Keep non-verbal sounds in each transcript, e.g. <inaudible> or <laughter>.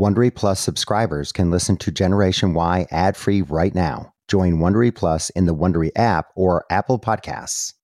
Wondery Plus subscribers can listen to Generation Y ad-free right now. Join Wondery Plus in the Wondery app or Apple Podcasts.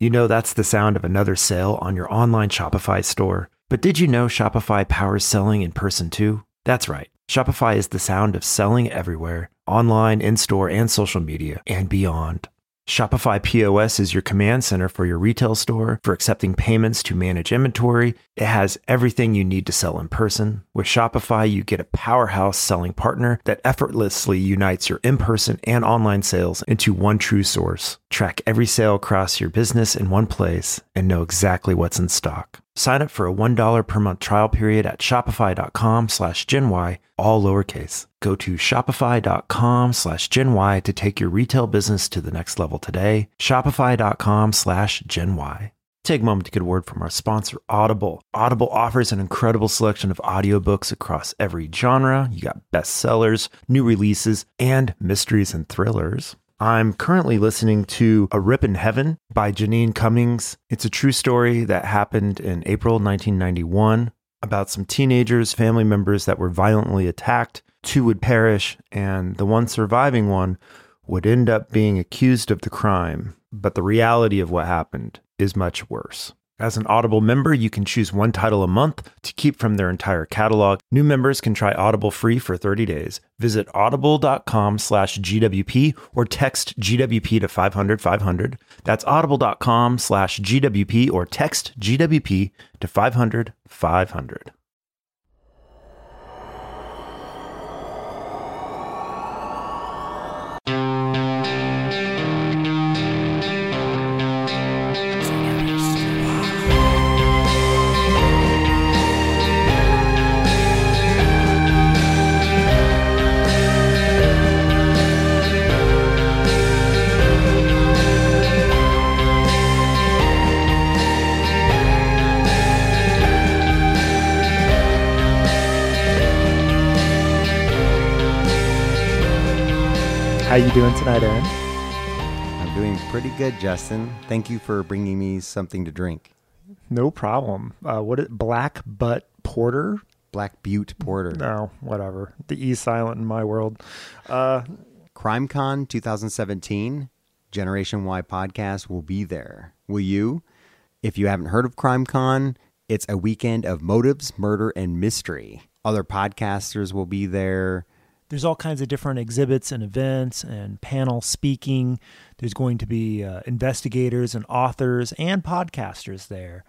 You know that's the sound of another sale on your online Shopify store. But did you know Shopify powers selling in person too? That's right. Shopify is the sound of selling everywhere, online, in-store, and social media, and beyond. Shopify POS is your command center for your retail store for accepting payments to manage inventory. It has everything you need to sell in person. With Shopify, you get a powerhouse selling partner that effortlessly unites your in person and online sales into one true source. Track every sale across your business in one place and know exactly what's in stock. Sign up for a $1 per month trial period at shopify.com slash GenY, all lowercase. Go to shopify.com slash GenY to take your retail business to the next level today. Shopify.com slash GenY. Take a moment to get a word from our sponsor, Audible. Audible offers an incredible selection of audiobooks across every genre. You got bestsellers, new releases, and mysteries and thrillers. I'm currently listening to A Rip in Heaven by Jeanine Cummins. It's a true story that happened in April 1991 about some teenagers, family members that were violently attacked. Two would perish, and the one surviving one would end up being accused of the crime. But the reality of what happened is much worse. As an Audible member, you can choose one title a month to keep from their entire catalog. New members can try Audible free for 30 days. Visit audible.com slash GWP or text GWP to 500 500. That's audible.com slash GWP or text GWP to 500 500. You doing tonight, Aaron? I'm doing pretty good, Justin. Thank you for bringing me something to drink. No problem. Uh, what is Black Butt Porter? Black Butte Porter. No, whatever. The E silent in my world. Uh, CrimeCon 2017, Generation Y podcast will be there. Will you? If you haven't heard of CrimeCon, it's a weekend of motives, murder, and mystery. Other podcasters will be there. There's all kinds of different exhibits and events and panel speaking. There's going to be uh, investigators and authors and podcasters there,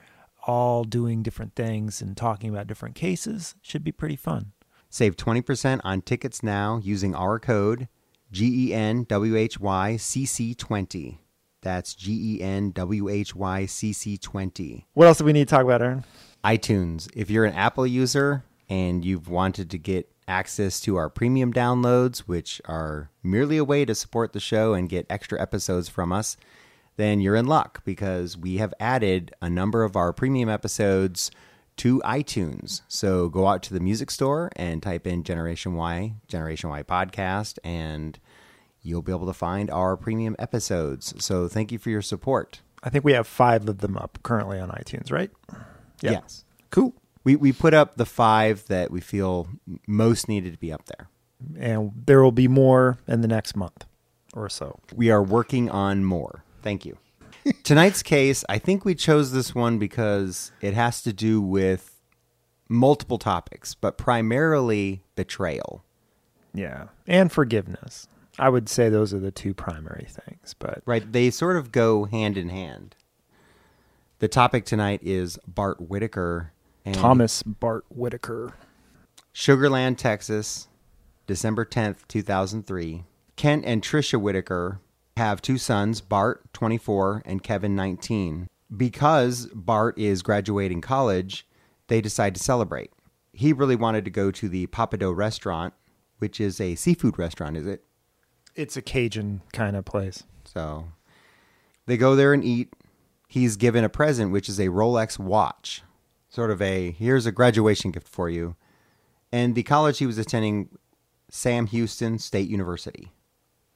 all doing different things and talking about different cases. Should be pretty fun. Save 20% on tickets now using our code E GENWHYCC20. That's E GENWHYCC20. What else do we need to talk about, Aaron? iTunes. If you're an Apple user and you've wanted to get access to our premium downloads, which are merely a way to support the show and get extra episodes from us, then you're in luck because we have added a number of our premium episodes to iTunes. So go out to the music store and type in Generation Y, Generation Y podcast, and you'll be able to find our premium episodes. So thank you for your support. I think we have five of them up currently on iTunes, right? Yeah. Yes. Cool. We, we put up the five that we feel most needed to be up there. And there will be more in the next month or so. We are working on more. Thank you. <laughs> Tonight's case, I think we chose this one because it has to do with multiple topics, but primarily betrayal. Yeah. And forgiveness. I would say those are the two primary things, but Right? They sort of go hand in hand. The topic tonight is Bart Whitaker and Thomas Bart Whitaker. Sugar Land, Texas, December 10th, 2003. Kent and Trisha Whitaker have two sons, Bart, 24, and Kevin, 19. Because Bart is graduating college, they decide to celebrate. He really wanted to go to the Pappadeaux restaurant, which is a seafood restaurant, is it? It's a Cajun kind of place. So they go there and eat. He's given a present, which is a Rolex watch, sort of a here's a graduation gift for you. And the college he was attending, Sam Houston State University.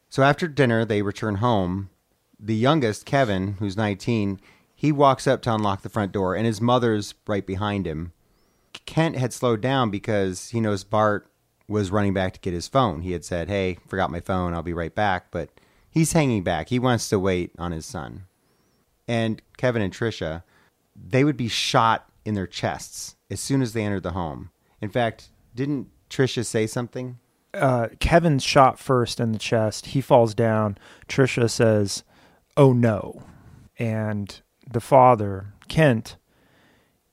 So after dinner, they return home. The youngest, Kevin, who's 19, he walks up to unlock the front door, and his mother's right behind him. Kent had slowed down because he knows Bart was running back to get his phone. He had said, Hey, forgot my phone. I'll be right back. But he's hanging back. He wants to wait on his son. And Kevin and Trisha, they would be shot in their chests as soon as they entered the home. In fact, didn't Trisha say something? Uh, Kevin's shot first in the chest. He falls down. Trisha says, Oh no. And the father, Kent,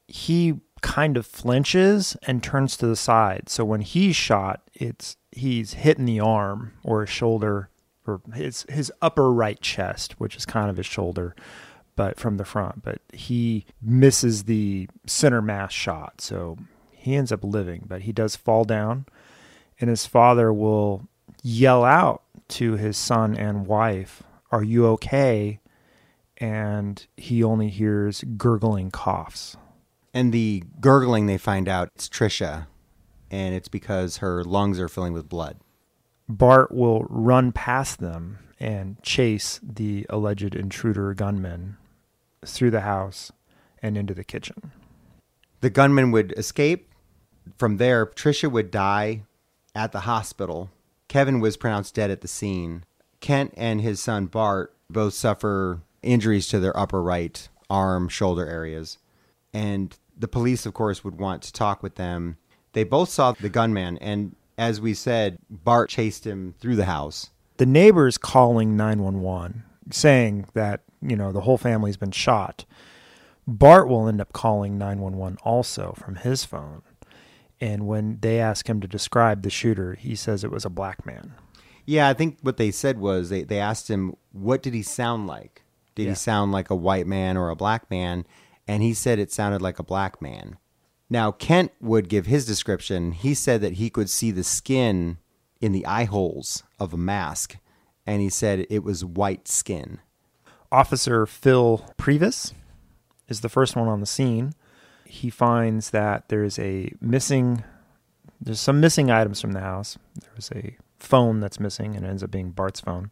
he kind of flinches and turns to the side. So when he's shot, it's he's hit in the arm or his shoulder or his his upper right chest, which is kind of his shoulder, but from the front. But he misses the center mass shot, so he ends up living. But he does fall down, and his father will yell out to his son and wife, "Are you okay?" And he only hears gurgling coughs. And the gurgling, they find out it's Trisha, and it's because her lungs are filling with blood. Bart will run past them and chase the alleged intruder gunman through the house and into the kitchen. The gunman would escape. From there, Trisha would die at the hospital. Kevin was pronounced dead at the scene. Kent and his son Bart both suffer injuries to their upper right arm, shoulder areas. And the police, of course, would want to talk with them. They both saw the gunman, and as we said, Bart chased him through the house. The neighbors calling 911, saying that, you know, the whole family's been shot. Bart will end up calling 911 also from his phone. And when they ask him to describe the shooter, he says it was a black man. Yeah, I think what they said was they, they asked him, what did he sound like? Did Yeah. he sound like a white man or a black man? And he said it sounded like a black man. Now, Kent would give his description. He said that he could see the skin in the eye holes of a mask, and he said it was white skin. Officer Phil Previs is the first one on the scene. He finds that there's a missing, there's some missing items from the house. There's a phone that's missing and it ends up being Bart's phone,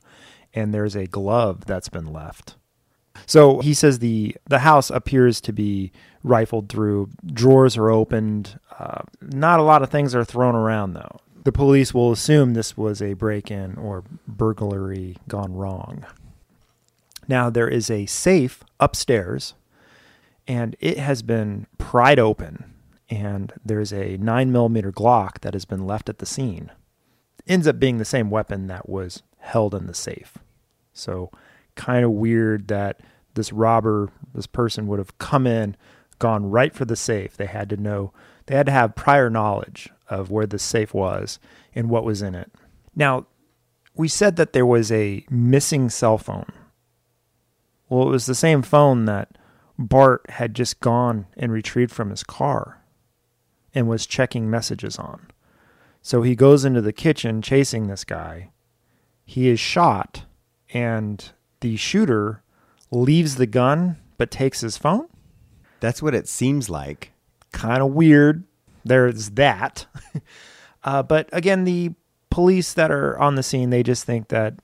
and there's a glove that's been left. So he says the the house appears to be rifled through. Drawers are opened. Uh, not a lot of things are thrown around though. The police will assume this was a break-in or burglary gone wrong. Now there is a safe upstairs, and it has been pried open, and there's a nine millimeter Glock that has been left at the scene. Ends up being the same weapon that was held in the safe. So kind of weird that this robber, this person would have come in, gone right for the safe. They had to know, they had to have prior knowledge of where the safe was and what was in it. Now, we said that there was a missing cell phone. Well, it was the same phone that Bart had just gone and retrieved from his car and was checking messages on. So he goes into the kitchen chasing this guy. He is shot, and the shooter leaves the gun but takes his phone. That's what it seems like. Kind of weird. There's that. <laughs> uh, but again, the police that are on the scene, they just think that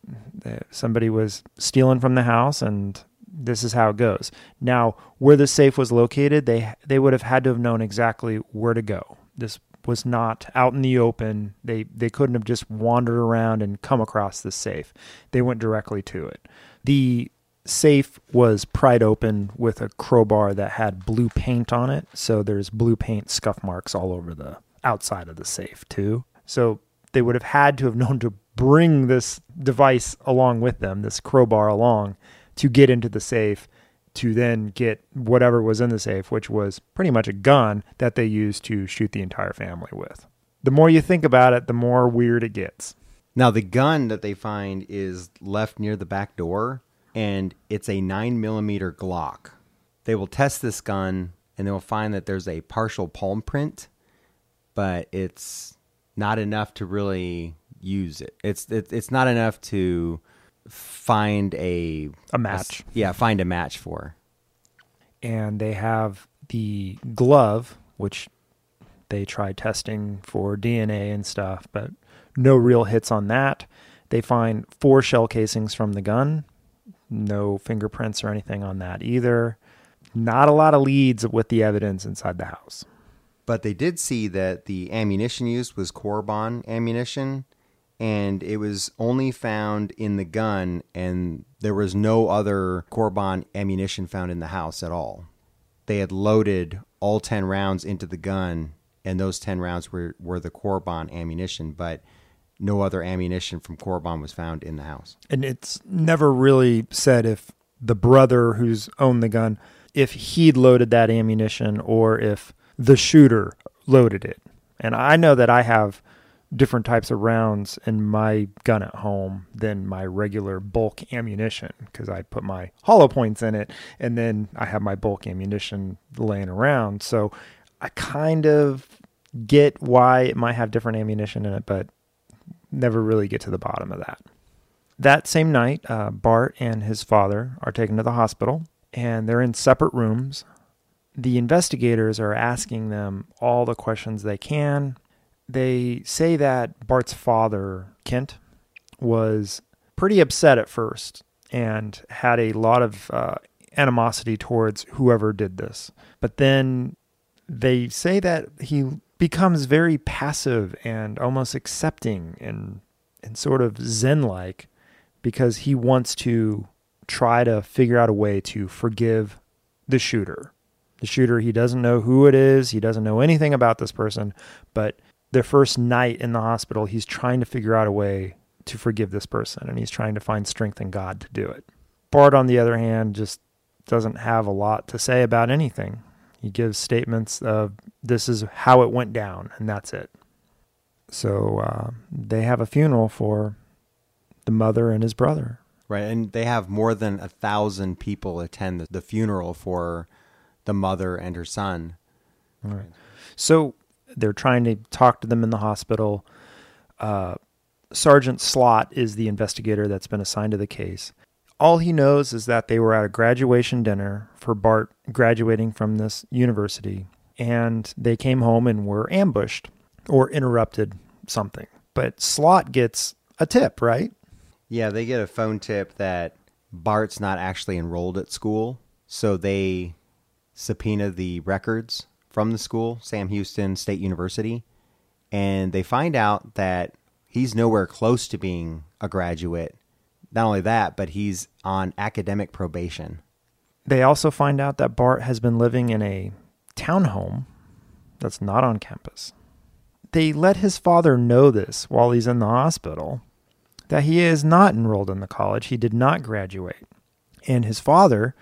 somebody was stealing from the house and this is how it goes. Now, where the safe was located, they they would have had to have known exactly where to go. This was not out in the open. They they couldn't have just wandered around and come across the safe. They went directly to it. The safe was pried open with a crowbar that had blue paint on it, so there's blue paint scuff marks all over the outside of the safe too. So they would have had to have known to bring this device along with them, this crowbar along, to get into the safe to then get whatever was in the safe, which was pretty much a gun that they used to shoot the entire family with. The more you think about it, the more weird it gets. Now, the gun that they find is left near the back door, and it's a 9 millimeter Glock. They will test this gun, and they will find that there's a partial palm print, but it's not enough to really use it. It's it, it's not enough to find a A match. yeah, find a match for. and they have the glove, which they tried testing for DNA and stuff, but no real hits on that. They find four shell casings from the gun, no fingerprints or anything on that either. Not a lot of leads with the evidence inside the house. But they did see that the ammunition used was CorBon ammunition, and it was only found in the gun, and there was no other CorBon ammunition found in the house at all. They had loaded all 10 rounds into the gun, and those 10 rounds were, were the CorBon ammunition, but no other ammunition from CorBon was found in the house. And it's never really said if the brother who's owned the gun, if he'd loaded that ammunition or if the shooter loaded it. And I know that I have different types of rounds in my gun at home than my regular bulk ammunition because I put my hollow points in it and then I have my bulk ammunition laying around. So I kind of get why it might have different ammunition in it, but never really get to the bottom of that. That same night, uh, Bart and his father are taken to the hospital and they're in separate rooms. The investigators are asking them all the questions they can. They say that Bart's father, Kent, was pretty upset at first and had a lot of uh, animosity towards whoever did this. But then they say that he becomes very passive and almost accepting and and sort of zen like because he wants to try to figure out a way to forgive the shooter. The shooter, he doesn't know who it is, he doesn't know anything about this person, but their first night in the hospital, he's trying to figure out a way to forgive this person and he's trying to find strength in God to do it. Bart, on the other hand, just doesn't have a lot to say about anything. He gives statements of this is how it went down, and that's it. So uh, they have a funeral for the mother and his brother. Right, and they have more than a thousand people attend the, the funeral for the mother and her son. Right. So they're trying to talk to them in the hospital. Uh, Sergeant Slot is the investigator that's been assigned to the case. All he knows is that they were at a graduation dinner for Bart graduating from this university, and they came home and were ambushed or interrupted something. But Slot gets a tip, right? Yeah, they get a phone tip that Bart's not actually enrolled at school, so they subpoena the records from the school, Sam Houston State University, and they find out that he's nowhere close to being a graduate not only that, but he's on academic probation. They also find out that Bart has been living in a townhome that's not on campus. They let his father know this while he's in the hospital that he is not enrolled in the college. He did not graduate. And his father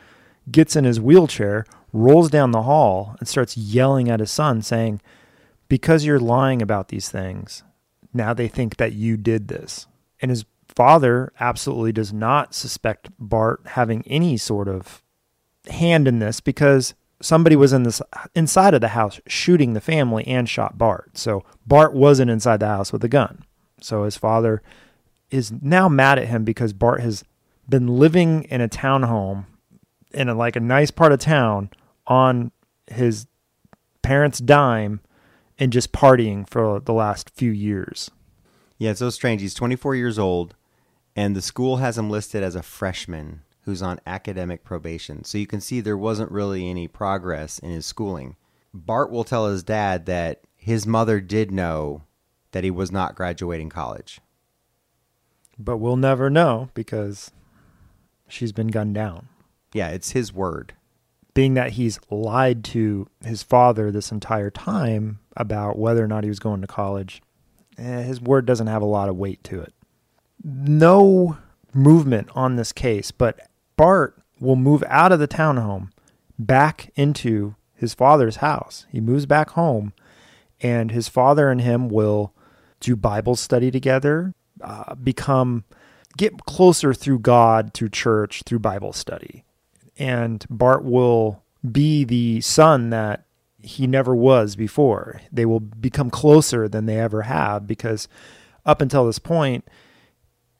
gets in his wheelchair, rolls down the hall, and starts yelling at his son, saying, Because you're lying about these things, now they think that you did this. And his father absolutely does not suspect Bart having any sort of hand in this because somebody was in this inside of the house shooting the family and shot Bart. So Bart wasn't inside the house with a gun. So his father is now mad at him because Bart has been living in a townhome in a, like a nice part of town on his parents' dime and just partying for the last few years. Yeah, it's so strange. He's 24 years old and the school has him listed as a freshman who's on academic probation. So you can see there wasn't really any progress in his schooling. Bart will tell his dad that his mother did know that he was not graduating college. But we'll never know because she's been gunned down. Yeah, it's his word. Being that he's lied to his father this entire time about whether or not he was going to college, eh, his word doesn't have a lot of weight to it no movement on this case, but Bart will move out of the townhome back into his father's house. He moves back home, and his father and him will do Bible study together, uh, become get closer through God, through church, through Bible study. And Bart will be the son that he never was before. They will become closer than they ever have because up until this point,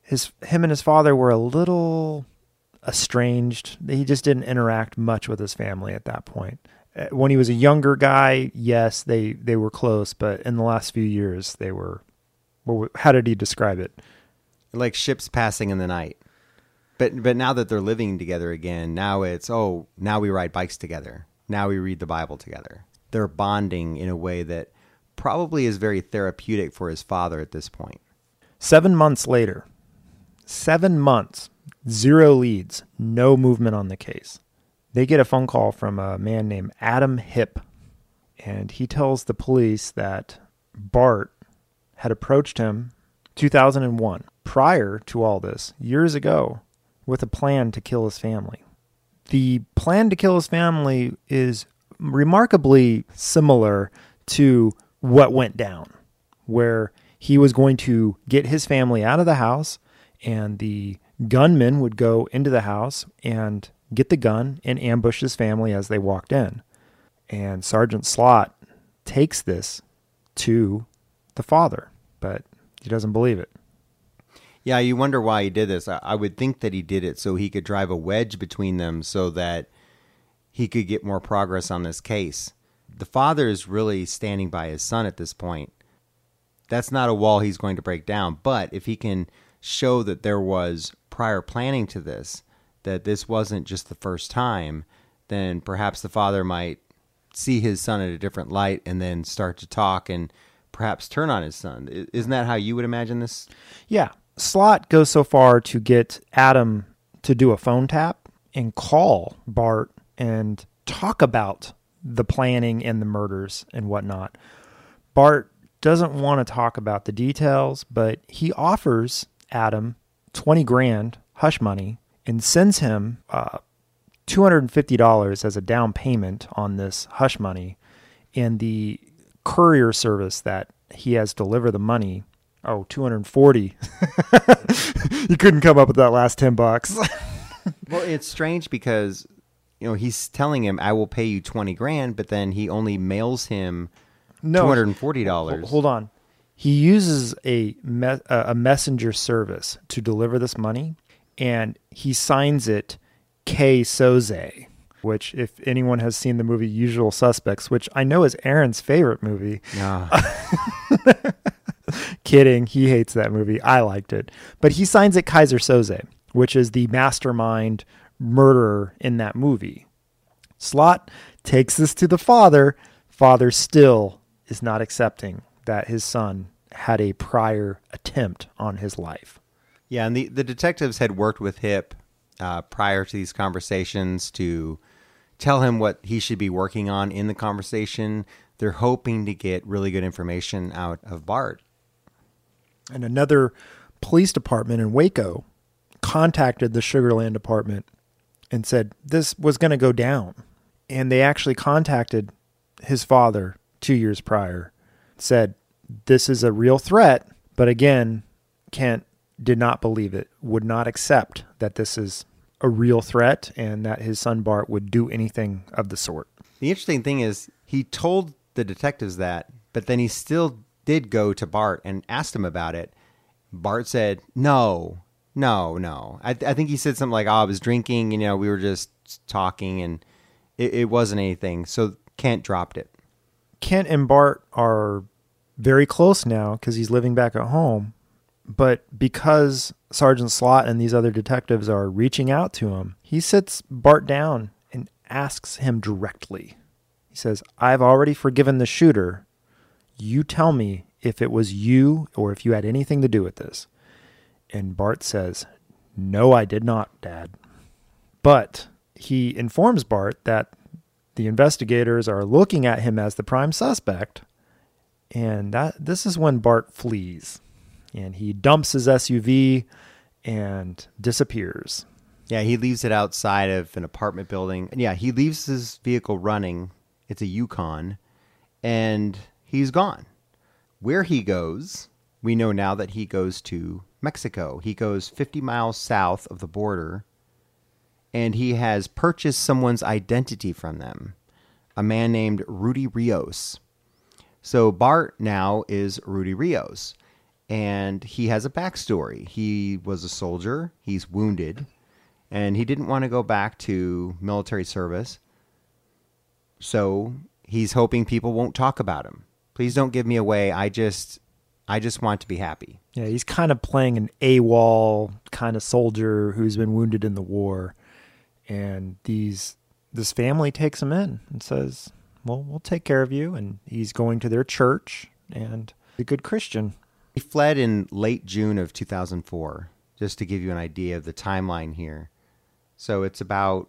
his him and his father were a little estranged. He just didn't interact much with his family at that point. Uh, when he was a younger guy, yes, they they were close, but in the last few years, they were. Well, how did he describe it? Like ships passing in the night. But but now that they're living together again, now it's oh now we ride bikes together. Now we read the Bible together. they're bonding in a way that probably is very therapeutic for his father at this point. Seven months later, seven months, zero leads, no movement on the case. They get a phone call from a man named Adam Hipp, and he tells the police that Bart had approached him 2001 prior to all this years ago with a plan to kill his family the plan to kill his family is remarkably similar to what went down where he was going to get his family out of the house and the gunman would go into the house and get the gun and ambush his family as they walked in and sergeant slot takes this to the father but he doesn't believe it. Yeah, you wonder why he did this. I, I would think that he did it so he could drive a wedge between them so that he could get more progress on this case. The father is really standing by his son at this point. That's not a wall he's going to break down, but if he can show that there was prior planning to this, that this wasn't just the first time, then perhaps the father might see his son in a different light and then start to talk and perhaps turn on his son. Isn't that how you would imagine this? Yeah. Slot goes so far to get Adam to do a phone tap and call Bart and talk about the planning and the murders and whatnot. Bart doesn't want to talk about the details, but he offers Adam 20 grand hush money and sends him uh, $250 as a down payment on this hush money. And the courier service that he has deliver the money. Oh, 240. <laughs> you couldn't come up with that last 10 bucks. <laughs> well, it's strange because you know, he's telling him I will pay you 20 grand, but then he only mails him no, $240. Hold on. He uses a me- a messenger service to deliver this money and he signs it K Soze which if anyone has seen the movie Usual Suspects, which I know is Aaron's favorite movie. Yeah. <laughs> Kidding, he hates that movie. I liked it. But he signs it Keyser Soze, which is the mastermind murderer in that movie. Slot takes this to the father. Father still is not accepting that his son had a prior attempt on his life. Yeah, and the, the detectives had worked with Hipp uh, prior to these conversations to tell him what he should be working on in the conversation. They're hoping to get really good information out of Bart. And another police department in Waco contacted the Sugar Land department and said this was going to go down. And they actually contacted his father two years prior, said, This is a real threat. But again, Kent did not believe it, would not accept that this is a real threat and that his son Bart would do anything of the sort. The interesting thing is he told the detectives that, but then he still did go to Bart and asked him about it. Bart said, "No, no, no." I, I think he said something like, "Oh, I was drinking. You know, we were just talking, and it, it wasn't anything." So Kent dropped it. Kent and Bart are very close now because he's living back at home. But because Sergeant Slot and these other detectives are reaching out to him, he sits Bart down and asks him directly. He says, I've already forgiven the shooter. You tell me if it was you or if you had anything to do with this. And Bart says, No, I did not, Dad. But he informs Bart that the investigators are looking at him as the prime suspect. And that this is when Bart flees and he dumps his SUV and disappears. Yeah, he leaves it outside of an apartment building. And yeah, he leaves his vehicle running. It's a Yukon, and he's gone. Where he goes, we know now that he goes to Mexico. He goes 50 miles south of the border, and he has purchased someone's identity from them, a man named Rudy Rios. So Bart now is Rudy Rios and he has a backstory. He was a soldier, he's wounded, and he didn't want to go back to military service. So he's hoping people won't talk about him. Please don't give me away. I just I just want to be happy. Yeah, he's kind of playing an AWOL kind of soldier who's been wounded in the war. And these this family takes him in and says, we'll, we'll take care of you. And he's going to their church and a good Christian. He fled in late June of 2004, just to give you an idea of the timeline here. So it's about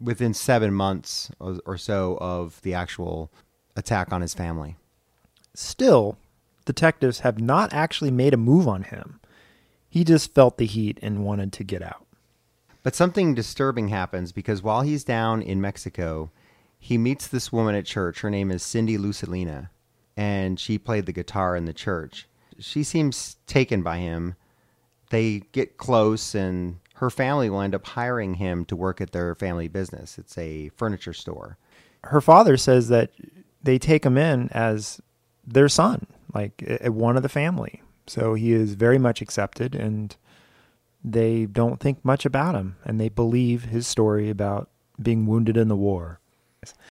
within seven months or so of the actual attack on his family. Still, detectives have not actually made a move on him. He just felt the heat and wanted to get out. But something disturbing happens because while he's down in Mexico, he meets this woman at church. Her name is Cindy Lucilina, and she played the guitar in the church. She seems taken by him. They get close, and her family will end up hiring him to work at their family business. It's a furniture store. Her father says that they take him in as their son, like one of the family. So he is very much accepted, and they don't think much about him, and they believe his story about being wounded in the war.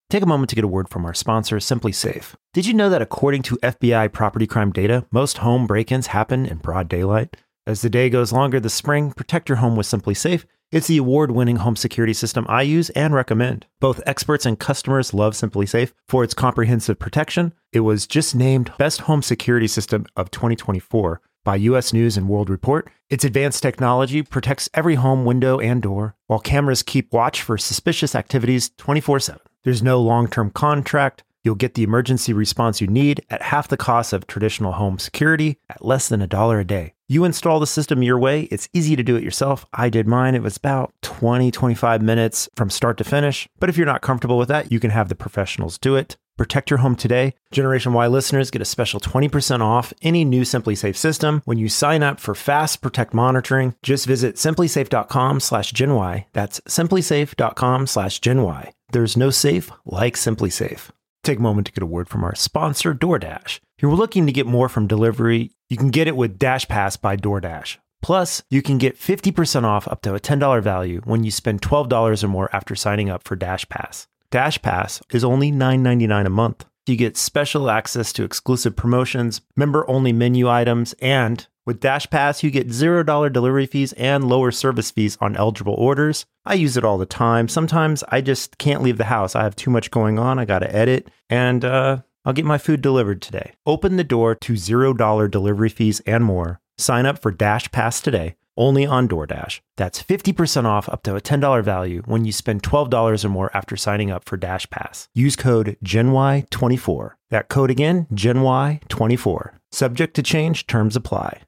Take a moment to get a word from our sponsor, SimpliSafe. Did you know that according to FBI property crime data, most home break ins happen in broad daylight? As the day goes longer this spring, protect your home with SimpliSafe. It's the award winning home security system I use and recommend. Both experts and customers love SimpliSafe for its comprehensive protection. It was just named Best Home Security System of 2024 by US News and World Report. Its advanced technology protects every home window and door, while cameras keep watch for suspicious activities 24 7. There's no long term contract. You'll get the emergency response you need at half the cost of traditional home security at less than a dollar a day. You install the system your way. It's easy to do it yourself. I did mine. It was about 20, 25 minutes from start to finish. But if you're not comfortable with that, you can have the professionals do it. Protect your home today. Generation Y listeners get a special 20% off any new SimpliSafe system when you sign up for Fast Protect monitoring. Just visit simplisafe.com slash gen y. That's simplisafe.com slash gen y. There's no safe like SimpliSafe. Take a moment to get a word from our sponsor, DoorDash. If you're looking to get more from delivery, you can get it with Dash Pass by DoorDash. Plus, you can get 50% off up to a $10 value when you spend $12 or more after signing up for Dash Pass. Dash Pass is only $9.99 a month. You get special access to exclusive promotions, member only menu items, and with Dash Pass, you get $0 delivery fees and lower service fees on eligible orders. I use it all the time. Sometimes I just can't leave the house. I have too much going on. I got to edit, and uh, I'll get my food delivered today. Open the door to $0 delivery fees and more. Sign up for Dash Pass today, only on DoorDash. That's 50% off up to a $10 value when you spend $12 or more after signing up for Dash Pass. Use code GENY24. That code again, GENY24. Subject to change, terms apply.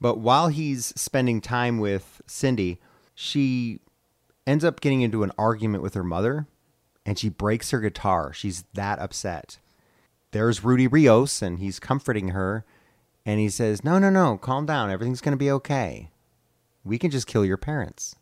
But while he's spending time with Cindy, she ends up getting into an argument with her mother and she breaks her guitar. She's that upset. There's Rudy Rios and he's comforting her and he says, No, no, no, calm down. Everything's going to be okay. We can just kill your parents.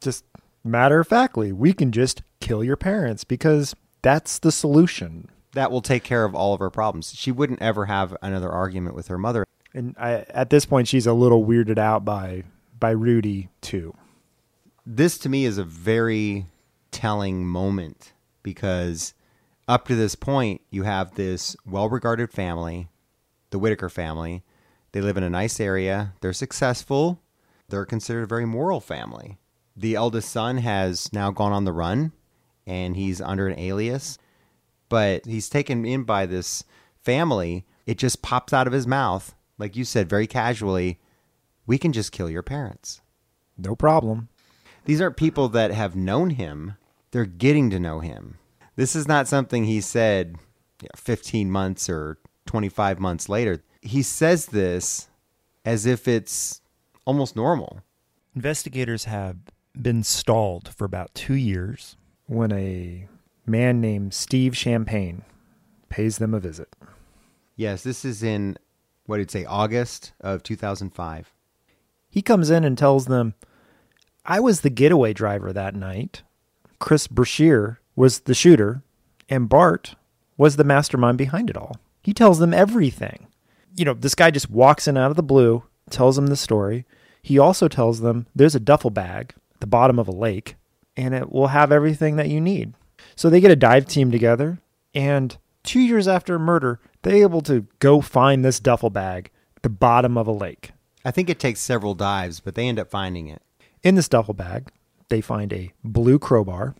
Just matter of factly, we can just kill your parents because that's the solution. That will take care of all of her problems. She wouldn't ever have another argument with her mother. And I, at this point, she's a little weirded out by by Rudy too. This to me is a very telling moment because up to this point, you have this well regarded family, the Whitaker family. They live in a nice area, they're successful, they're considered a very moral family. The eldest son has now gone on the run and he's under an alias, but he's taken in by this family. It just pops out of his mouth, like you said, very casually we can just kill your parents. No problem. These aren't people that have known him, they're getting to know him. This is not something he said you know, 15 months or 25 months later. He says this as if it's almost normal. Investigators have been stalled for about two years when a man named Steve Champagne pays them a visit. Yes, this is in what did it say August of 2005. He comes in and tells them, I was the getaway driver that night. Chris Brashear was the shooter, and Bart was the mastermind behind it all. He tells them everything. You know, this guy just walks in out of the blue, tells them the story. He also tells them there's a duffel bag at the bottom of a lake, and it will have everything that you need. So they get a dive team together, and two years after a murder, they're able to go find this duffel bag at the bottom of a lake. I think it takes several dives, but they end up finding it. In this duffel bag, they find a blue crowbar,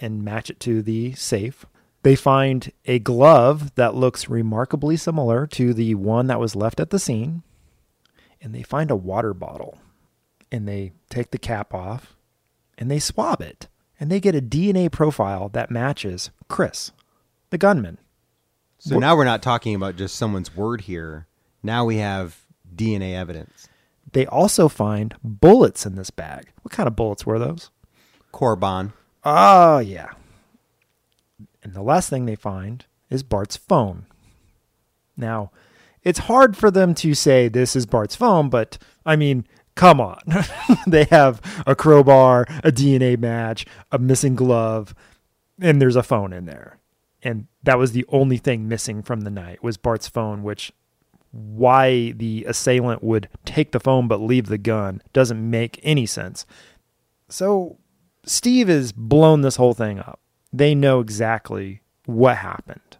and match it to the safe. They find a glove that looks remarkably similar to the one that was left at the scene. And they find a water bottle. And they take the cap off and they swab it. And they get a DNA profile that matches Chris, the gunman. So now we're not talking about just someone's word here. Now we have DNA evidence. They also find bullets in this bag. What kind of bullets were those? CorBon. Oh, yeah. And the last thing they find is Bart's phone. Now, it's hard for them to say this is Bart's phone, but I mean, come on. <laughs> they have a crowbar, a DNA match, a missing glove, and there's a phone in there. And that was the only thing missing from the night was Bart's phone, which why the assailant would take the phone but leave the gun doesn't make any sense. So Steve has blown this whole thing up. They know exactly what happened,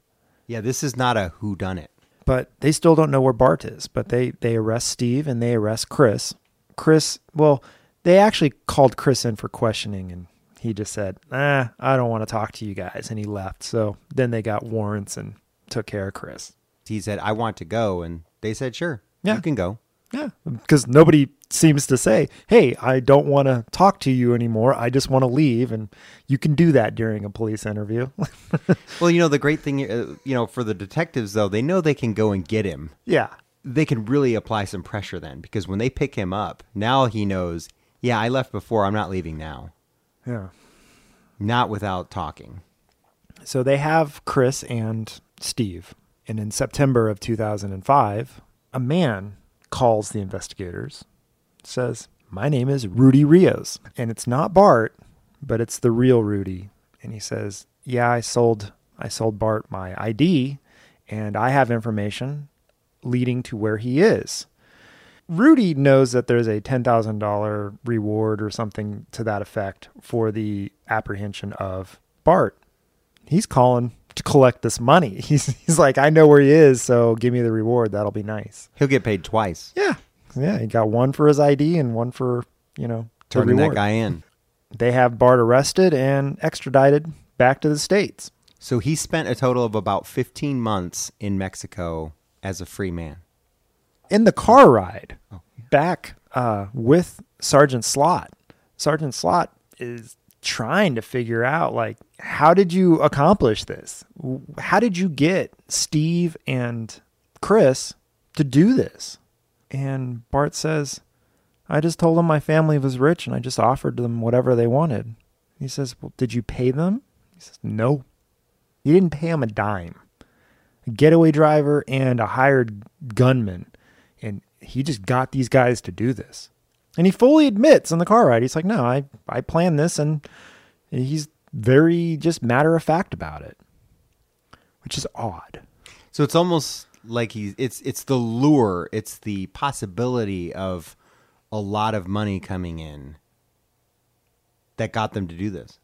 Yeah, this is not a who done it. but they still don't know where Bart is. But they they arrest Steve and they arrest Chris. Chris, well, they actually called Chris in for questioning and he just said, "Ah, I don't want to talk to you guys," and he left. So then they got warrants and took care of Chris. He said, I want to go. And they said, sure, Yeah. you can go. Yeah, because nobody seems to say, "Hey, I don't want to talk to you anymore. I just want to leave." And you can do that during a police interview. <laughs> Well, you know, the great thing, uh, you know, for the detectives, though, they know they can go and get him. yeah, They can really apply some pressure then because when they pick him up, now he knows, yeah, I left before. I'm not leaving now. yeah. Not without talking. So they have Chris and Steve, and in September of 2005, a man calls the investigators, says, "My name is Rudy Rios, and it's not Bart, but it's the real Rudy." And he says, "Yeah, I sold I sold Bart my ID, and I have information leading to where he is." Rudy knows that there's a $10,000 reward or something to that effect for the apprehension of Bart. He's calling collect this money. <laughs> He's, he's like, I know where he is, so give me the reward. That'll be nice. He'll get paid twice. Yeah. Yeah. He got one for his ID and one for, you know, Turning that guy in. They have Bart arrested and extradited back to the States. So he spent a total of about 15 months in Mexico as a free man. in the car ride back uh, with Sergeant Slot. Sergeant Slot is trying to figure out like how did you accomplish this? How did you get Steve and Chris to do this? And Bart says, I just told them my family was rich and I just offered them whatever they wanted. He says, Well, did you pay them? He says, No. You didn't pay them a dime. A getaway driver and a hired gunman. And he just got these guys to do this. And he fully admits in the car ride, he's like, No, I, I planned this. And he's very just matter of fact about it, which is odd. So it's almost like he's it's it's the lure, it's the possibility of a lot of money coming in that got them to do this.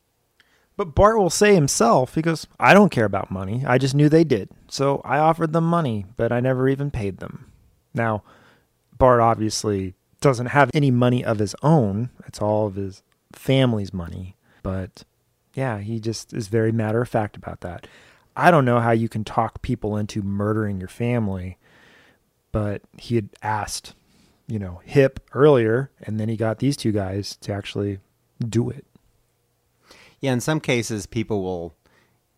But Bart will say himself, he goes, I don't care about money. I just knew they did. So I offered them money, but I never even paid them. Now, Bart obviously doesn't have any money of his own. It's all of his family's money. But yeah, he just is very matter of fact about that. I don't know how you can talk people into murdering your family, but he had asked, you know, Hipp earlier, and then he got these two guys to actually do it. Yeah, in some cases people will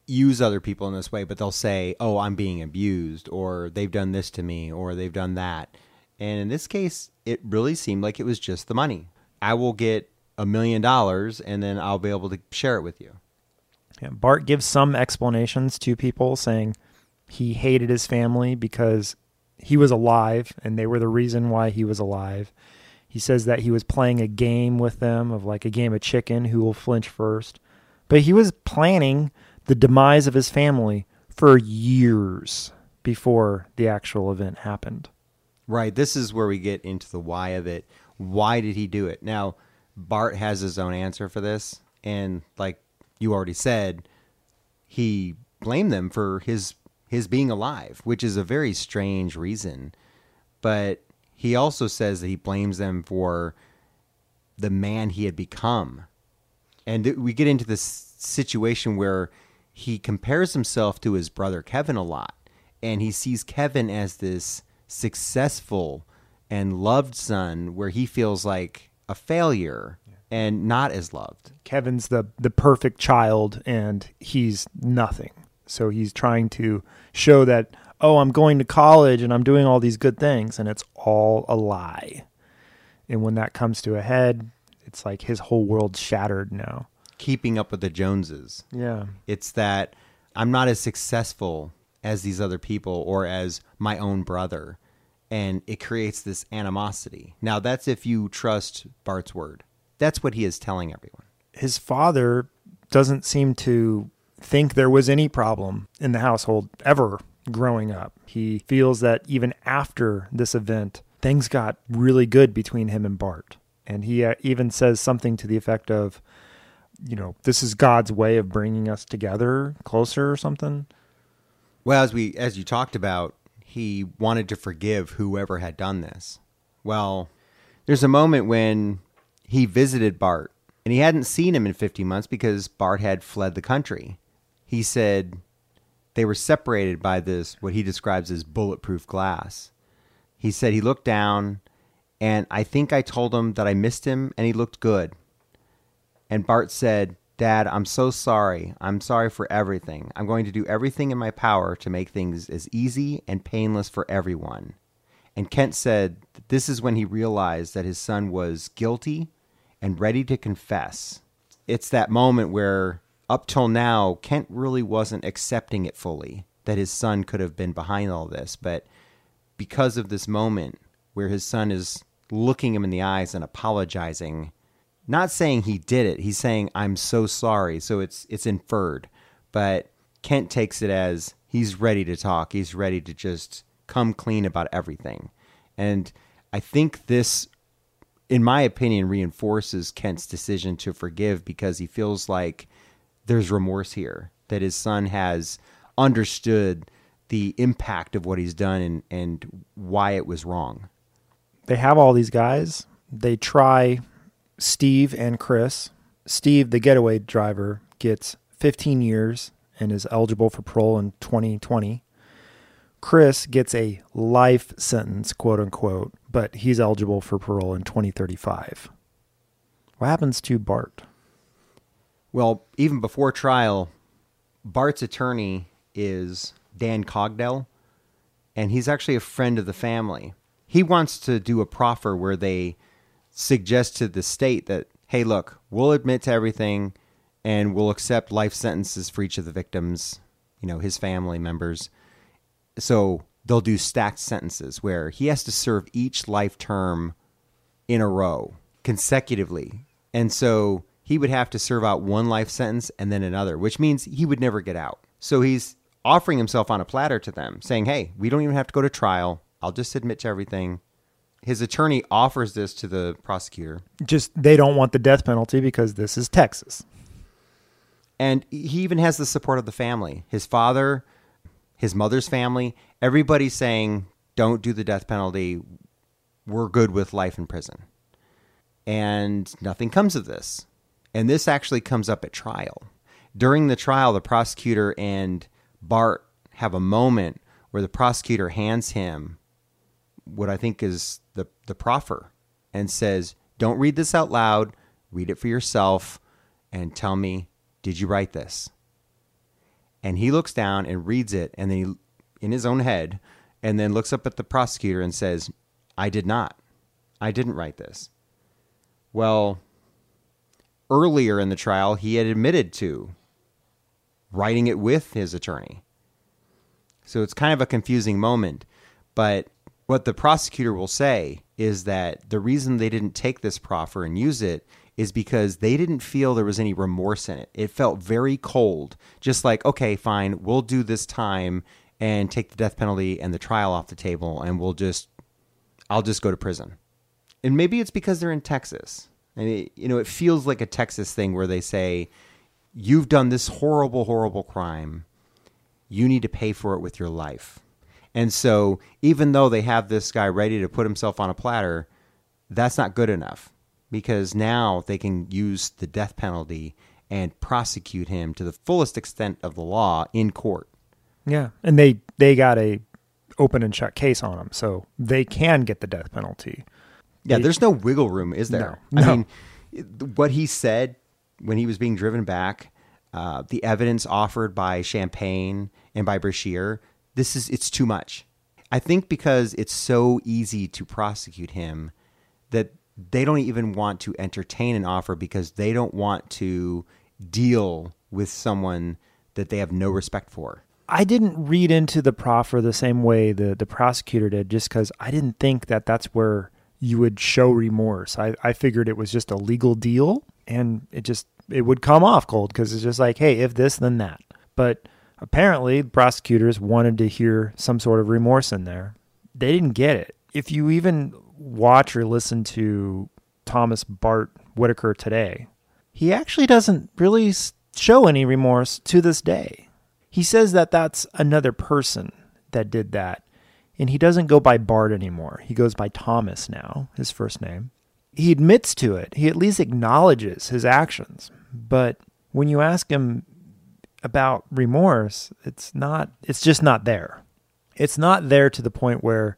use other people in this way, but they'll say, "Oh, I'm being abused," or "They've done this to me," or "They've done that." And in this case, it really seemed like it was just the money. I will get a million dollars, and then I'll be able to share it with you. Yeah, Bart gives some explanations to people saying he hated his family because he was alive and they were the reason why he was alive. He says that he was playing a game with them of like a game of chicken who will flinch first. But he was planning the demise of his family for years before the actual event happened. Right. This is where we get into the why of it. Why did he do it? Now, Bart has his own answer for this, and like you already said, he blamed them for his his being alive, which is a very strange reason. But he also says that he blames them for the man he had become. And we get into this situation where he compares himself to his brother Kevin a lot. And he sees Kevin as this successful and loved son where he feels like a failure and not as loved. Kevin's the the perfect child and he's nothing. So he's trying to show that oh, I'm going to college and I'm doing all these good things and it's all a lie. And when that comes to a head, it's like his whole world's shattered now. Keeping up with the Joneses. Yeah. It's that I'm not as successful as these other people or as my own brother. And it creates this animosity. Now, that's if you trust Bart's word. That's what he is telling everyone. His father doesn't seem to think there was any problem in the household ever growing up. He feels that even after this event, things got really good between him and Bart. And he uh, even says something to the effect of, you know, this is God's way of bringing us together closer or something. Well, as we as you talked about, he wanted to forgive whoever had done this. Well, there's a moment when he visited Bart and he hadn't seen him in 50 months because Bart had fled the country. He said they were separated by this what he describes as bulletproof glass. He said he looked down and I think I told him that I missed him and he looked good. And Bart said, Dad, I'm so sorry. I'm sorry for everything. I'm going to do everything in my power to make things as easy and painless for everyone. And Kent said this is when he realized that his son was guilty and ready to confess. It's that moment where, up till now, Kent really wasn't accepting it fully that his son could have been behind all this. But because of this moment where his son is looking him in the eyes and apologizing, not saying he did it, he's saying, I'm so sorry. So it's, it's inferred. But Kent takes it as he's ready to talk, he's ready to just come clean about everything. And I think this in my opinion, reinforces Kent's decision to forgive because he feels like there's remorse here, that his son has understood the impact of what he's done and, and why it was wrong. They have all these guys. They try Steve and Chris. Steve, the getaway driver, gets 15 years and is eligible for parole in 2020. Chris gets a life sentence, quote unquote, but he's eligible for parole in 2035. What happens to Bart? Well, even before trial, Bart's attorney is Dan Cogdell, and he's actually a friend of the family. He wants to do a proffer where they suggest to the state that, hey, look, we'll admit to everything and we'll accept life sentences for each of the victims, you know, his family members so they'll do stacked sentences where he has to serve each life term in a row consecutively. And so he would have to serve out one life sentence and then another, which means he would never get out. So he's offering himself on a platter to them, saying, Hey, we don't even have to go to trial. I'll just admit to everything. His attorney offers this to the prosecutor. Just they don't want the death penalty because this is Texas. And he even has the support of the family. His father his mother's family, everybody's saying, don't do the death penalty. We're good with life in prison. And nothing comes of this. And this actually comes up at trial. During the trial, the prosecutor and Bart have a moment where the prosecutor hands him what I think is the, proffer and says, Don't read this out loud, read it for yourself, and tell me, did you write this? and he looks down and reads it and then he in his own head and then looks up at the prosecutor and says i did not. I didn't write this. Well earlier in the trial he had admitted to writing it with his attorney. So it's kind of a confusing moment but what the prosecutor will say is that the reason they didn't take this proffer and use it is because they didn't feel there was any remorse in it. It felt very cold, just like, okay, fine, we'll do this time and take the death penalty and the trial off the table, and we'll just, I'll just go to prison. And maybe it's because they're in Texas. Mean, you know, it feels like a Texas thing where they say, you've done this horrible, horrible crime. You need to pay for it with your life. And so, even though they have this guy ready to put himself on a platter, that's not good enough because now they can use the death penalty and prosecute him to the fullest extent of the law in court. Yeah, and they they got a open and shut case on him, so they can get the death penalty. Yeah, They- there's no wiggle room, is there? No, I no. mean, what he said when he was being driven back, uh, the evidence offered by Champagne and by Brashear, this is it's too much. I think because it's so easy to prosecute him that they don't even want to entertain an offer because they don't want to deal with someone that they have no respect for. I didn't read into the proffer the same way the, the prosecutor did, just because I didn't think that that's where you would show remorse. I, I figured it was just a legal deal, and it just it would come off cold because it's just like, hey, if this, then that. But apparently, prosecutors wanted to hear some sort of remorse in there. They didn't get it. If you even watch or listen to Thomas Bart Whitaker today, he actually doesn't really show any remorse to this day. He says that that's another person that did that. And he doesn't go by Bart anymore. He goes by Thomas now, his first name. He admits to it. He at least acknowledges his actions. But when you ask him about remorse, it's not it's just not there. It's not there to the point where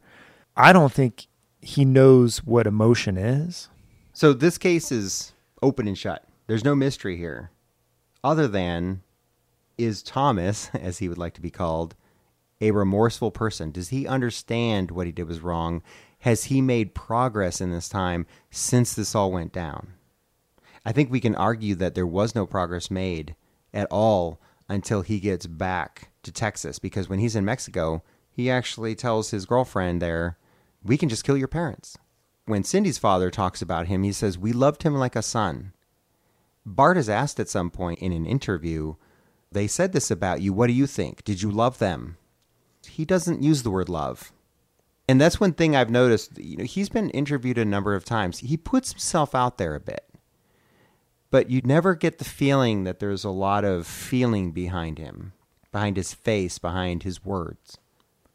I don't think he knows what emotion is. So this case is open and shut. There's no mystery here, other than is Thomas, <laughs> as he would like to be called, a remorseful person? Does he understand what he did was wrong? Has he made progress in this time since this all went down? I think we can argue that there was no progress made at all until he gets back to Texas because when he's in Mexico, he actually tells his girlfriend there, We can just kill your parents. When Cindy's father talks about him, he says, We loved him like a son. Bart is asked at some point in an interview, They said this about you. What do you think? Did you love them? He doesn't use the word love. And that's one thing I've noticed. You know, he's been interviewed a number of times. He puts himself out there a bit but you never get the feeling that there's a lot of feeling behind him, behind his face, behind his words.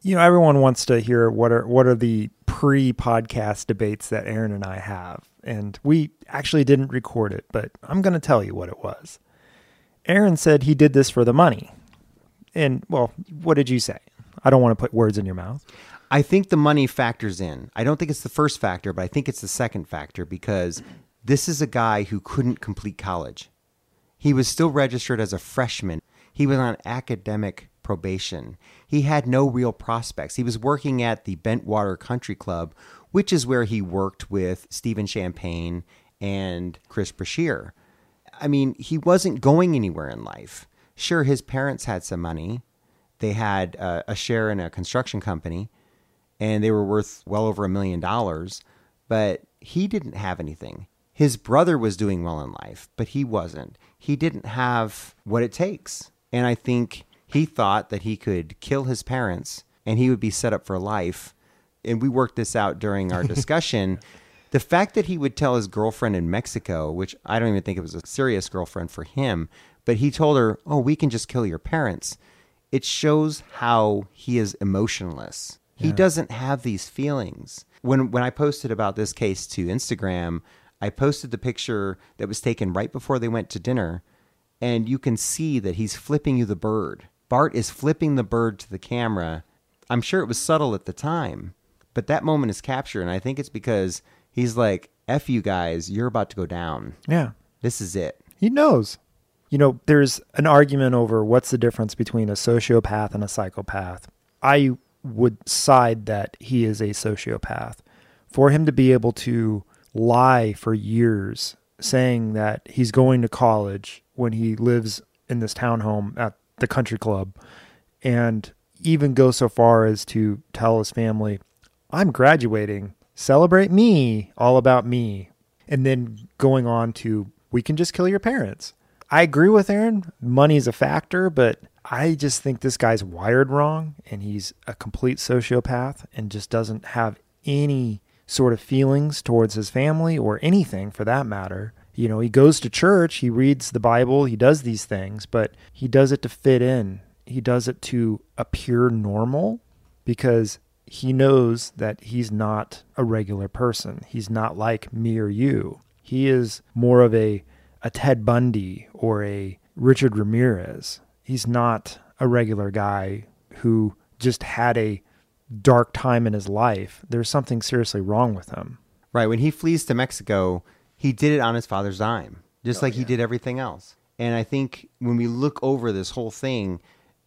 You know, everyone wants to hear what are what are the pre-podcast debates that Aaron and I have. And we actually didn't record it, but I'm going to tell you what it was. Aaron said he did this for the money. And well, what did you say? I don't want to put words in your mouth. I think the money factors in. I don't think it's the first factor, but I think it's the second factor because this is a guy who couldn't complete college. He was still registered as a freshman. He was on academic probation. He had no real prospects. He was working at the Bentwater Country Club, which is where he worked with Stephen Champagne and Chris Brashear. I mean, he wasn't going anywhere in life. Sure, his parents had some money. They had uh, a share in a construction company, and they were worth well over a million dollars, but he didn't have anything. His brother was doing well in life, but he wasn't. He didn't have what it takes. And I think he thought that he could kill his parents and he would be set up for life. And we worked this out during our <laughs> discussion. the fact that he would tell his girlfriend in Mexico, which I don't even think it was a serious girlfriend for him, but he told her, Oh, we can just kill your parents. It shows how he is emotionless. He doesn't have these feelings. When when I posted about this case to Instagram, I posted the picture that was taken right before they went to dinner, and you can see that he's flipping you the bird. Bart is flipping the bird to the camera. I'm sure it was subtle at the time, but that moment is captured, and I think it's because he's like, F you guys, you're about to go down. Yeah. This is it. He knows. You know, there's an argument over what's the difference between a sociopath and a psychopath. I would side that he is a sociopath. For him to be able to lie for years saying that he's going to college when he lives in this townhome at the country club and even go so far as to tell his family, I'm graduating, celebrate me, all about me. And then going on to, we can just kill your parents. I agree with Aaron. Money's a factor, but I just think this guy's wired wrong and he's a complete sociopath and just doesn't have any sort of feelings towards his family or anything for that matter. You know, he goes to church, he reads the Bible, he does these things, but he does it to fit in. He does it to appear normal because he knows that he's not a regular person. He's not like me or you. He is more of a a Ted Bundy or a Richard Ramirez. He's not a regular guy who just had a dark time in his life. There's something seriously wrong with him. Right. When he flees to Mexico, he did it on his father's dime, just Oh, like he did everything else. And I think when we look over this whole thing,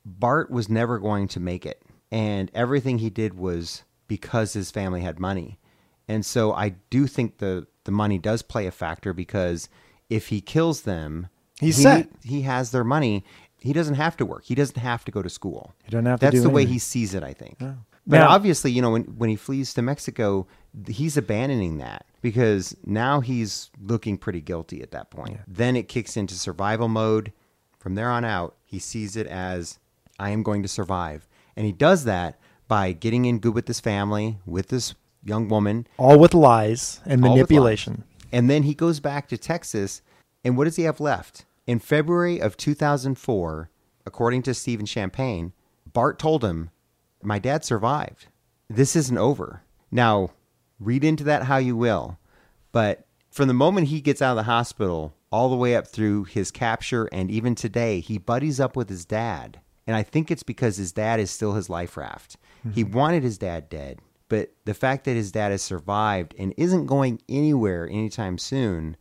Bart was never going to make it. And everything he did was because his family had money. And so I do think the, the money does play a factor because if he kills them, He's he, set. he has their money. He doesn't have to work. He doesn't have to go to school. He doesn't have to That's the way he sees it, I think. But Now- obviously, you know, when when he flees to Mexico, he's abandoning that because now he's looking pretty guilty at that point. Then it kicks into survival mode. From there on out, he sees it as I am going to survive. And he does that by getting in good with his family, with this young woman, All with lies and manipulation. lies. And then he goes back to Texas, and what does he have left? In February of 2004, according to Stephen Champagne, Bart told him, My dad survived. This isn't over. Now, read into that how you will, but from the moment he gets out of the hospital all the way up through his capture and even today, he buddies up with his dad. And I think it's because his dad is still his life raft. He mm-hmm. wanted his dad dead, but the fact that his dad has survived and isn't going anywhere anytime soon,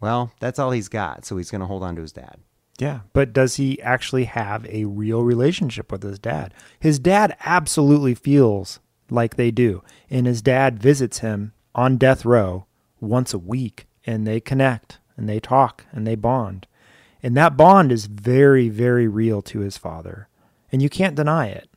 well, that's all he's got. So he's going to hold on to his dad. Yeah, but does he actually have a real relationship with his dad? His dad absolutely feels like they do. And his dad visits him on death row once a week and they connect and they talk and they bond. And that bond is very, very real to his father. And you can't deny it.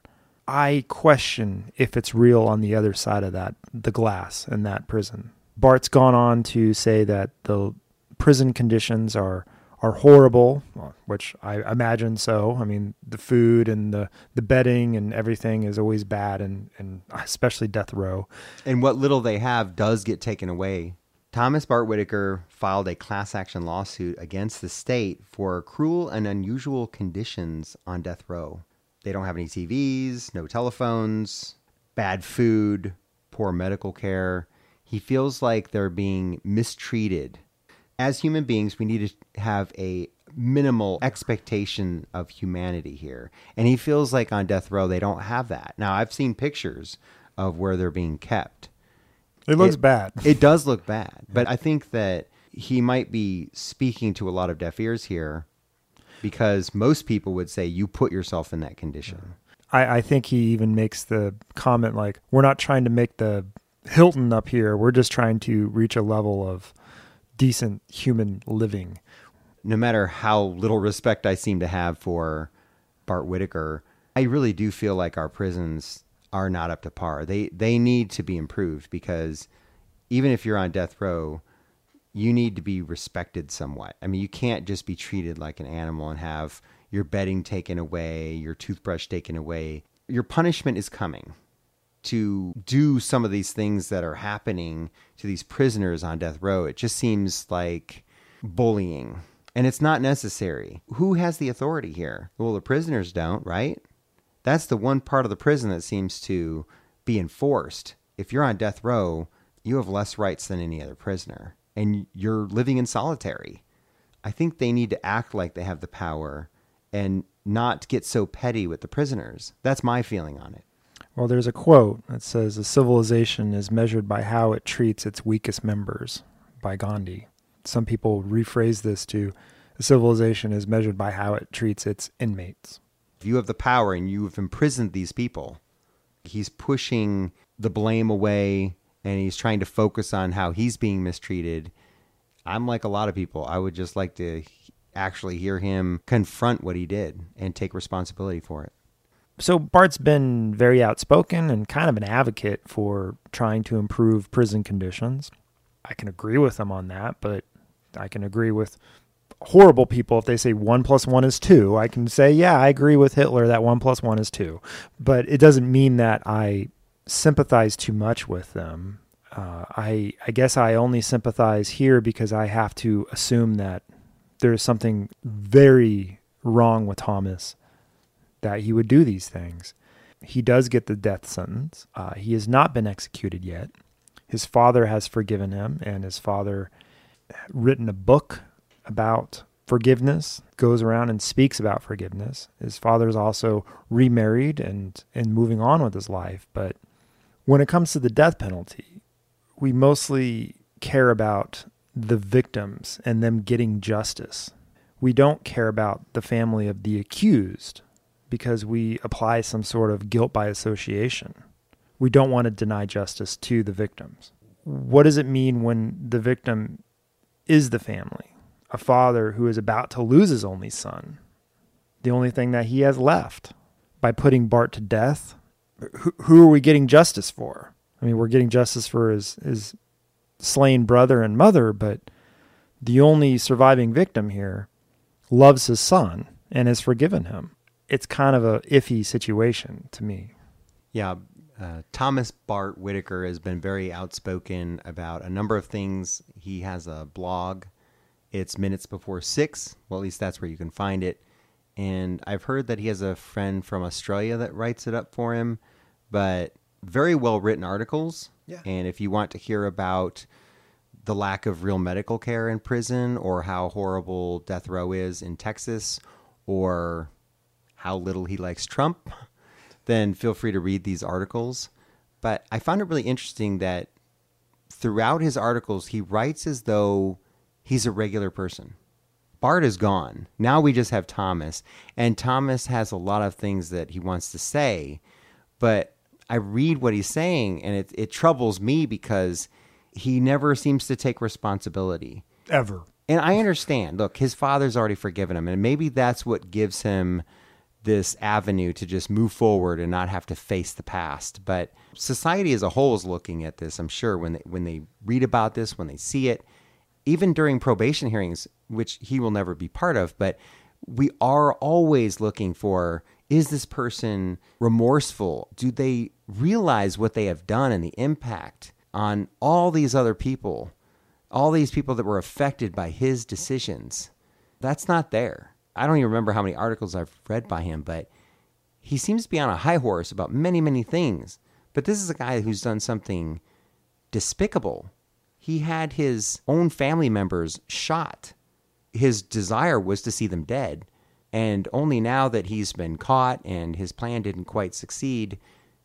I question if it's real on the other side of that, the glass in that prison. Bart's gone on to say that the prison conditions are are horrible, uh, which I imagine so. I mean, the food and the, the bedding and everything is always bad, and, and especially death row. And what little they have does get taken away. Thomas Bart Whitaker filed a class action lawsuit against the state for cruel and unusual conditions on death row. They don't have any TVs, no telephones, bad food, poor medical care. He feels like they're being mistreated. As human beings, we need to have a minimal expectation of humanity here. And he feels like on death row, they don't have that. Now, I've seen pictures of where they're being kept. It looks It- bad. <laughs> It does look bad, but I think that he might be speaking to a lot of deaf ears here because most people would say you put yourself in that condition. I, I think he even makes the comment like, "We're not trying to make the Hilton up here. We're just trying to reach a level of decent human living." No matter how little respect I seem to have for Bart Whitaker, I really do feel like our prisons are not up to par. They they need to be improved because even if you're on death row, you need to be respected somewhat. I mean, you can't just be treated like an animal and have your bedding taken away, your toothbrush taken away. Your punishment is coming to do some of these things that are happening to these prisoners on death row. It just seems like bullying. And it's not necessary. Who has the authority here? Well, the prisoners don't, right? That's the one part of the prison that seems to be enforced. If you're on death row, you have less rights than any other prisoner, and you're living in solitary. I think they need to act like they have the power and not get so petty with the prisoners. That's my feeling on it. Well, there's a quote that says, "A civilization is measured by how it treats its weakest members." By Gandhi. Some people rephrase this to, "A civilization is measured by how it treats its inmates." If you have the power and you have imprisoned these people, he's pushing the blame away and he's trying to focus on how he's being mistreated. I'm like a lot of people. I would just like to actually hear him confront what he did and take responsibility for it. So Bart's been very outspoken and kind of an advocate for trying to improve prison conditions. I can agree with him on that, but I can agree with horrible people if they say one plus one is two. I can say, yeah, I agree with Hitler that one plus one is two, but it doesn't mean that I sympathize too much with them. Uh, I I guess I only sympathize here because I have to assume that there's something very wrong with Thomas that he would do these things. He does get the death sentence. Uh, he has not been executed yet. His father has forgiven him, and his father written a book about forgiveness, goes around and speaks about forgiveness. His father's also remarried and, and moving on with his life. But when it comes to the death penalty, we mostly care about the victims and them getting justice. We don't care about the family of the accused because we apply some sort of guilt by association. We don't want to deny justice to the victims. What does it mean when the victim is the family? A father who is about to lose his only son, the only thing that he has left, by putting Bart to death? Who, are we getting justice for? I mean, we're getting justice for his, his slain brother and mother, but the only surviving victim here loves his son and has forgiven him. It's kind of a iffy situation to me. Yeah, uh, Thomas Bart Whitaker has been very outspoken about a number of things. He has a blog. It's Minutes Before Six. Well, at least that's where you can find it. And I've heard that he has a friend from Australia that writes it up for him, but very well written articles. Yeah. And if you want to hear about the lack of real medical care in prison or how horrible death row is in Texas or how little he likes Trump, then feel free to read these articles. But I found it really interesting that throughout his articles, he writes as though he's a regular person. Bart is gone. Now we just have Thomas. And Thomas has a lot of things that he wants to say. But I read what he's saying, and it, it troubles me because he never seems to take responsibility. Ever. And I understand. Look, his father's already forgiven him, and maybe that's what gives him this avenue to just move forward and not have to face the past. But society as a whole is looking at this, I'm sure, when they when they read about this, when they see it, even during probation hearings, which he will never be part of, but we are always looking for is this person remorseful? Do they realize what they have done and the impact on all these other people, all these people that were affected by his decisions? That's not there. I don't even remember how many articles I've read by him, but he seems to be on a high horse about many, many things. But this is a guy who's done something despicable. He had his own family members shot. His desire was to see them dead. And only now that he's been caught and his plan didn't quite succeed,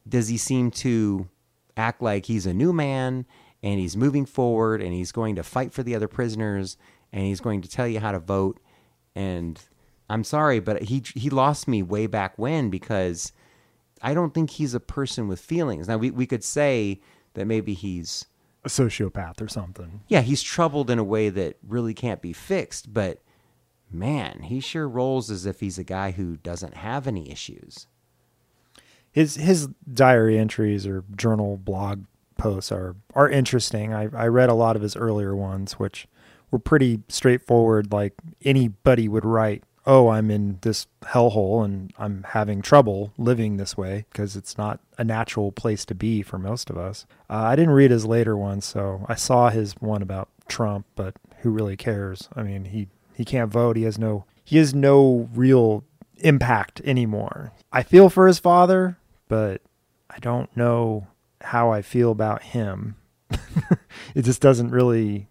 does he seem to act like he's a new man and he's moving forward and he's going to fight for the other prisoners and he's going to tell you how to vote. And I'm sorry, but he he lost me way back when because I don't think he's a person with feelings. Now we, we could say that maybe he's A sociopath or something. yeah, he's troubled in a way that really can't be fixed, but man, he sure rolls as if he's a guy who doesn't have any issues. His his diary entries or journal blog posts are are interesting. I, I read a lot of his earlier ones, which were pretty straightforward, like anybody would write. Oh, I'm in this hellhole and I'm having trouble living this way because it's not a natural place to be for most of us. Uh, I didn't read his later ones, so I saw his one about Trump, but who really cares? I mean, he he can't vote. He has no he has no real impact anymore. I feel for his father, but I don't know how I feel about him. <laughs> it just doesn't really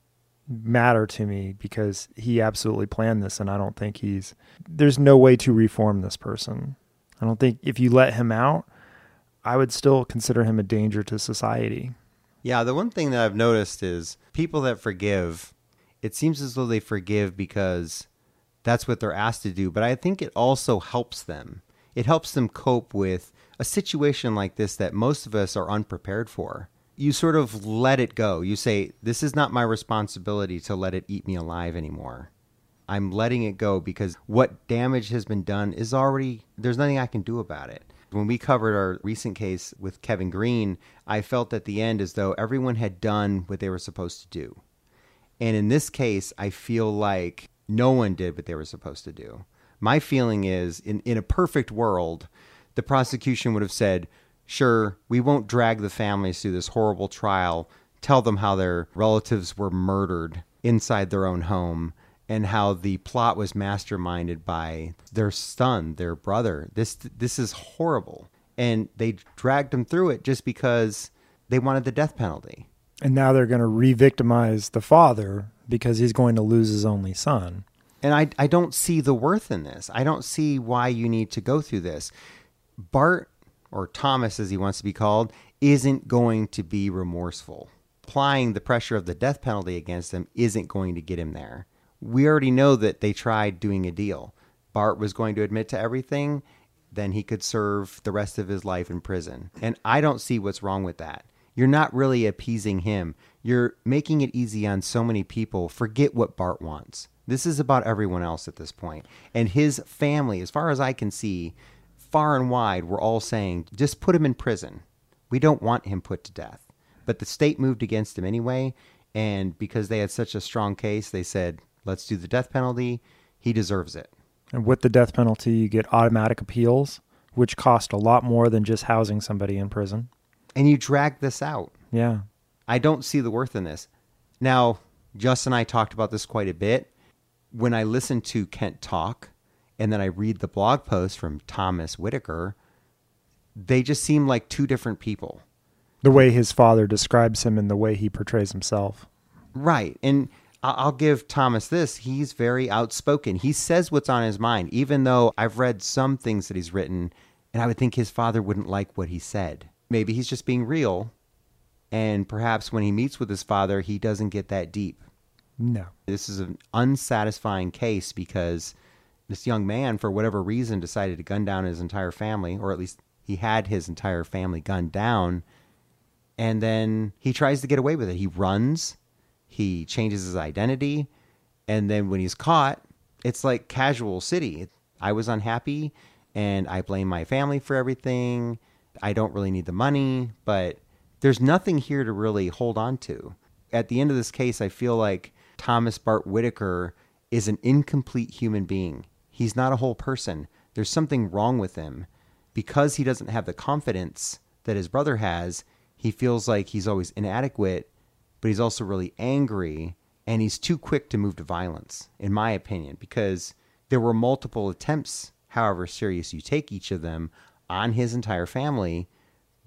matter to me because he absolutely planned this and I don't think he's there's no way to reform this person. I don't think if you let him out, I would still consider him a danger to society. Yeah, the one thing that I've noticed is people that forgive, it seems as though they forgive because that's what they're asked to do, but I think it also helps them. It helps them cope with a situation like this that most of us are unprepared for. You sort of let it go. You say, This is not my responsibility to let it eat me alive anymore. I'm letting it go because what damage has been done is already, there's nothing I can do about it. When we covered our recent case with Kevin Green, I felt at the end as though everyone had done what they were supposed to do. And in this case, I feel like no one did what they were supposed to do. My feeling is in, in a perfect world, the prosecution would have said, sure, we won't drag the families through this horrible trial, tell them how their relatives were murdered inside their own home and how the plot was masterminded by their son, their brother. This this is horrible. And they dragged them through it just because they wanted the death penalty. And now they're going to re victimize the father because he's going to lose his only son. And I, I don't see the worth in this. I don't see why you need to go through this. Bart, or Thomas as he wants to be called, isn't going to be remorseful. Applying the pressure of the death penalty against him isn't going to get him there. We already know that they tried doing a deal. Bart was going to admit to everything, then he could serve the rest of his life in prison. And I don't see what's wrong with that. You're not really appeasing him. You're making it easy on so many people. Forget what Bart wants. This is about everyone else at this point. And his family, as far as I can see, far and wide, were all saying, just put him in prison. We don't want him put to death. But the state moved against him anyway. And because they had such a strong case, they said, let's do the death penalty. He deserves it. And with the death penalty, you get automatic appeals, which cost a lot more than just housing somebody in prison. And you drag this out. Yeah. I don't see the worth in this. Now, Justin and I talked about this quite a bit. When I listened to Kent talk and then I read the blog post from Thomas Whitaker, they just seem like two different people. The way his father describes him and the way he portrays himself. Right. And I'll give Thomas this. He's very outspoken. He says what's on his mind, even though I've read some things that he's written, and I would think his father wouldn't like what he said. Maybe he's just being real, and perhaps when he meets with his father, he doesn't get that deep. No. This is an unsatisfying case because this young man, for whatever reason, decided to gun down his entire family, or at least he had his entire family gunned down. And then he tries to get away with it. He runs, he changes his identity, and then when he's caught, it's like casual city. I was unhappy and I blame my family for everything. I don't really need the money, but there's nothing here to really hold on to. At the end of this case, I feel like Thomas Bart Whitaker is an incomplete human being. He's not a whole person. There's something wrong with him. Because he doesn't have the confidence that his brother has, he feels like he's always inadequate, but he's also really angry and he's too quick to move to violence, in my opinion, because there were multiple attempts, however serious you take each of them, on his entire family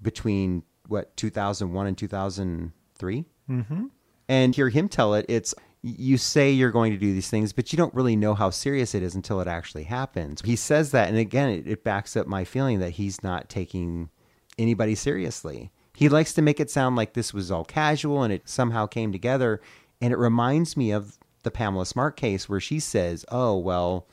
between what 2001 and 2003 Mm-hmm. and hear him tell it it's you say you're going to do these things but you don't really know how serious it is until it actually happens. He says that and again it, it backs up my feeling that he's not taking anybody seriously. He likes to make it sound like this was all casual and it somehow came together and it reminds me of the pamela smart case where she says oh well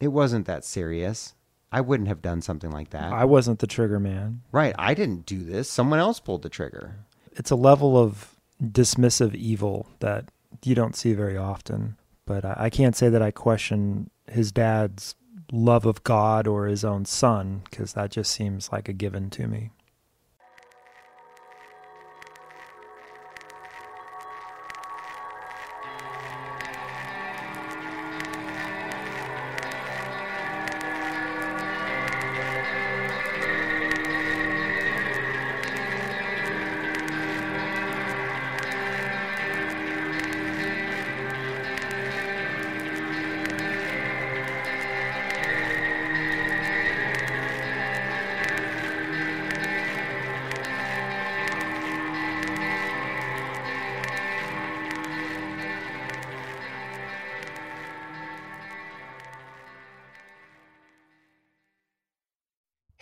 it wasn't that serious. I wouldn't have done something like that. I wasn't the trigger man. right. I didn't do this. Someone else pulled the trigger. It's a level of dismissive evil that you don't see very often. But I, I can't say that I question his dad's love of God or his own son because that just seems like a given to me.